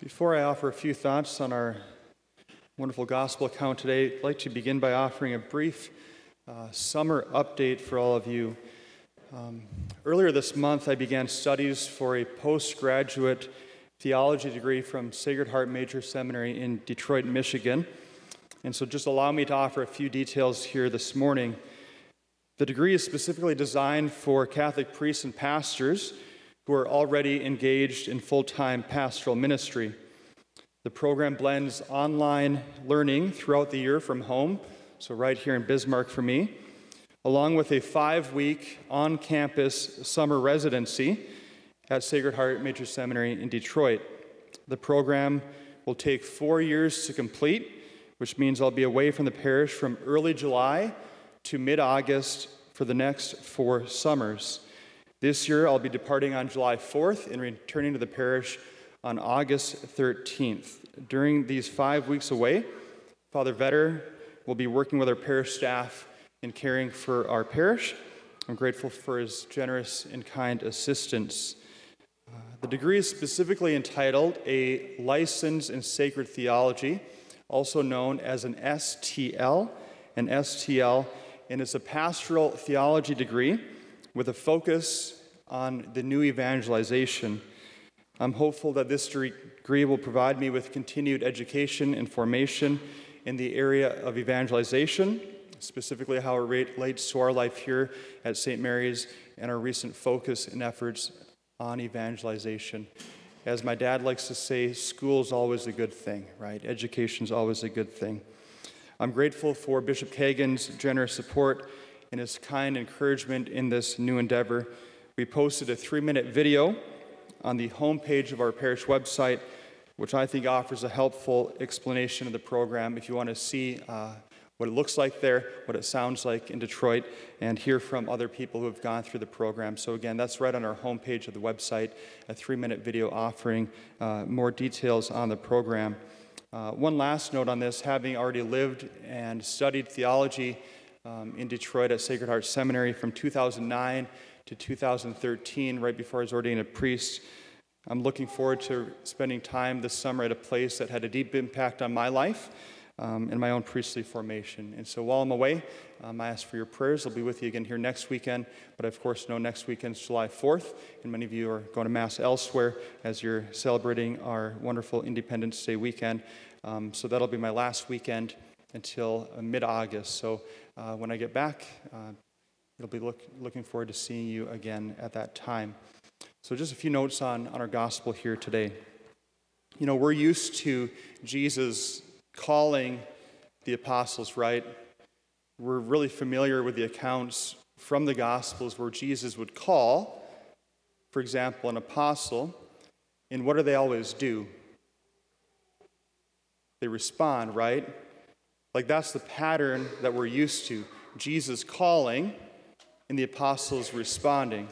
Before I offer a few thoughts on our wonderful gospel account today, I'd like to begin by offering a brief uh, summer update for all of you. Um, earlier this month, I began studies for a postgraduate theology degree from Sacred Heart Major Seminary in Detroit, Michigan. And so, just allow me to offer a few details here this morning. The degree is specifically designed for Catholic priests and pastors who are already engaged in full time pastoral ministry. The program blends online learning throughout the year from home, so right here in Bismarck for me, along with a five week on campus summer residency at Sacred Heart Major Seminary in Detroit. The program will take four years to complete, which means I'll be away from the parish from early July to mid August for the next four summers. This year, I'll be departing on July 4th and returning to the parish on August 13th. During these five weeks away, Father Vetter will be working with our parish staff in caring for our parish. I'm grateful for his generous and kind assistance. Uh, the degree is specifically entitled A License in Sacred Theology, also known as an STL, an STL, and it's a pastoral theology degree with a focus on the new evangelization. I'm hopeful that this degree will provide me with continued education and formation in the area of evangelization, specifically how it relates to our life here at St. Mary's and our recent focus and efforts on evangelization. As my dad likes to say, school is always a good thing, right? Education is always a good thing. I'm grateful for Bishop Kagan's generous support and his kind encouragement in this new endeavor. We posted a three minute video on the homepage of our parish website, which I think offers a helpful explanation of the program if you want to see uh, what it looks like there, what it sounds like in Detroit, and hear from other people who have gone through the program. So, again, that's right on our homepage of the website, a three minute video offering uh, more details on the program. Uh, one last note on this having already lived and studied theology um, in Detroit at Sacred Heart Seminary from 2009 to 2013, right before I was ordained a priest. I'm looking forward to spending time this summer at a place that had a deep impact on my life um, and my own priestly formation. And so while I'm away, um, I ask for your prayers. I'll be with you again here next weekend, but of course, know next weekend's July 4th, and many of you are going to Mass elsewhere as you're celebrating our wonderful Independence Day weekend. Um, so that'll be my last weekend until uh, mid August. So uh, when I get back, uh, it'll be look, looking forward to seeing you again at that time. So, just a few notes on, on our gospel here today. You know, we're used to Jesus calling the apostles, right? We're really familiar with the accounts from the gospels where Jesus would call, for example, an apostle, and what do they always do? They respond, right? Like that's the pattern that we're used to. Jesus calling and the apostles responding,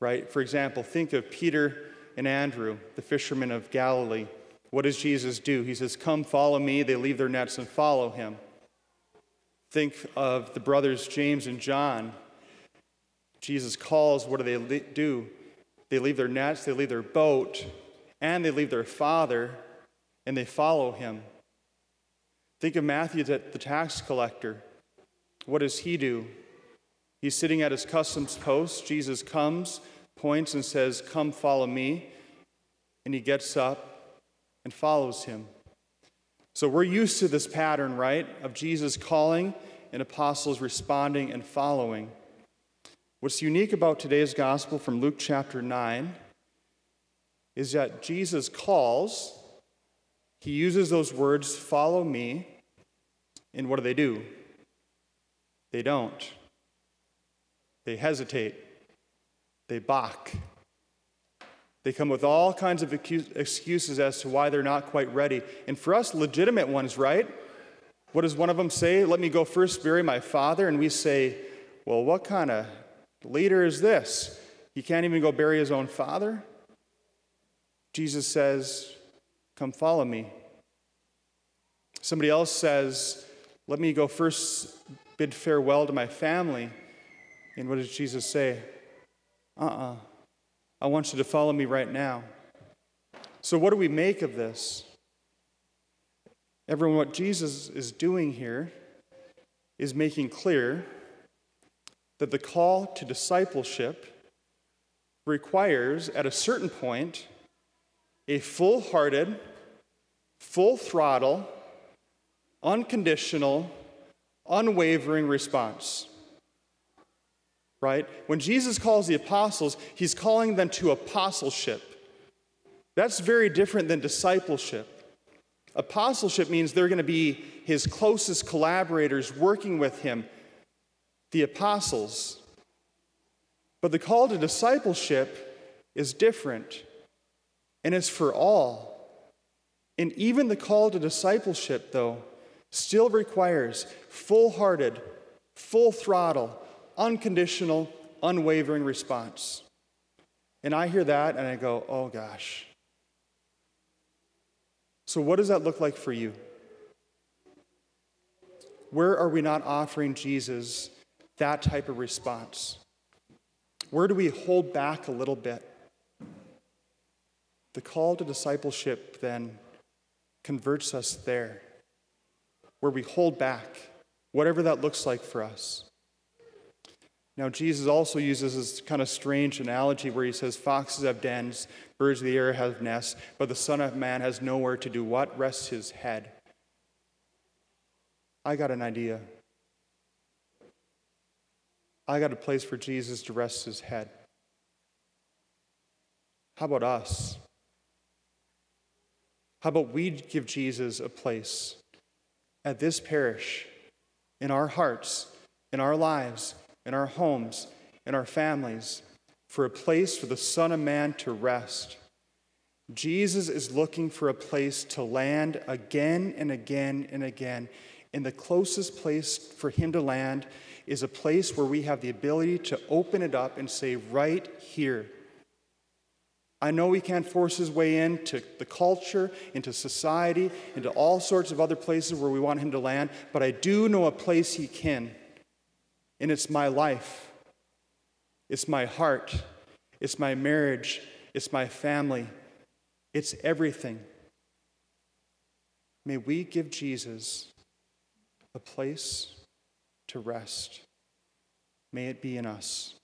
right? For example, think of Peter and Andrew, the fishermen of Galilee. What does Jesus do? He says, Come, follow me. They leave their nets and follow him. Think of the brothers James and John. Jesus calls, what do they do? They leave their nets, they leave their boat, and they leave their father, and they follow him. Think of Matthew, the tax collector. What does he do? He's sitting at his customs post. Jesus comes, points, and says, Come, follow me. And he gets up and follows him. So we're used to this pattern, right, of Jesus calling and apostles responding and following. What's unique about today's gospel from Luke chapter 9 is that Jesus calls, he uses those words, follow me, and what do they do? They don't. They hesitate. They balk. They come with all kinds of excuses as to why they're not quite ready. And for us, legitimate ones, right? What does one of them say? Let me go first bury my father. And we say, well, what kind of leader is this? He can't even go bury his own father? Jesus says, Come follow me. Somebody else says, let me go first bid farewell to my family. And what does Jesus say? Uh uh-uh. uh I want you to follow me right now. So, what do we make of this? Everyone, what Jesus is doing here is making clear that the call to discipleship requires, at a certain point, a full hearted, full throttle, unconditional, unwavering response. Right? When Jesus calls the apostles, he's calling them to apostleship. That's very different than discipleship. Apostleship means they're going to be his closest collaborators working with him, the apostles. But the call to discipleship is different and is for all. And even the call to discipleship, though, still requires full hearted, full throttle, unconditional, unwavering response. And I hear that and I go, oh gosh. So, what does that look like for you? Where are we not offering Jesus that type of response? Where do we hold back a little bit? The call to discipleship then converts us there, where we hold back, whatever that looks like for us. Now, Jesus also uses this kind of strange analogy where he says, Foxes have dens, birds of the air have nests, but the Son of Man has nowhere to do what? Rest his head. I got an idea. I got a place for Jesus to rest his head. How about us? How about we give Jesus a place at this parish, in our hearts, in our lives, in our homes, in our families, for a place for the Son of Man to rest? Jesus is looking for a place to land again and again and again. And the closest place for him to land is a place where we have the ability to open it up and say, right here. I know he can't force his way into the culture, into society, into all sorts of other places where we want him to land, but I do know a place he can. And it's my life, it's my heart, it's my marriage, it's my family, it's everything. May we give Jesus a place to rest. May it be in us.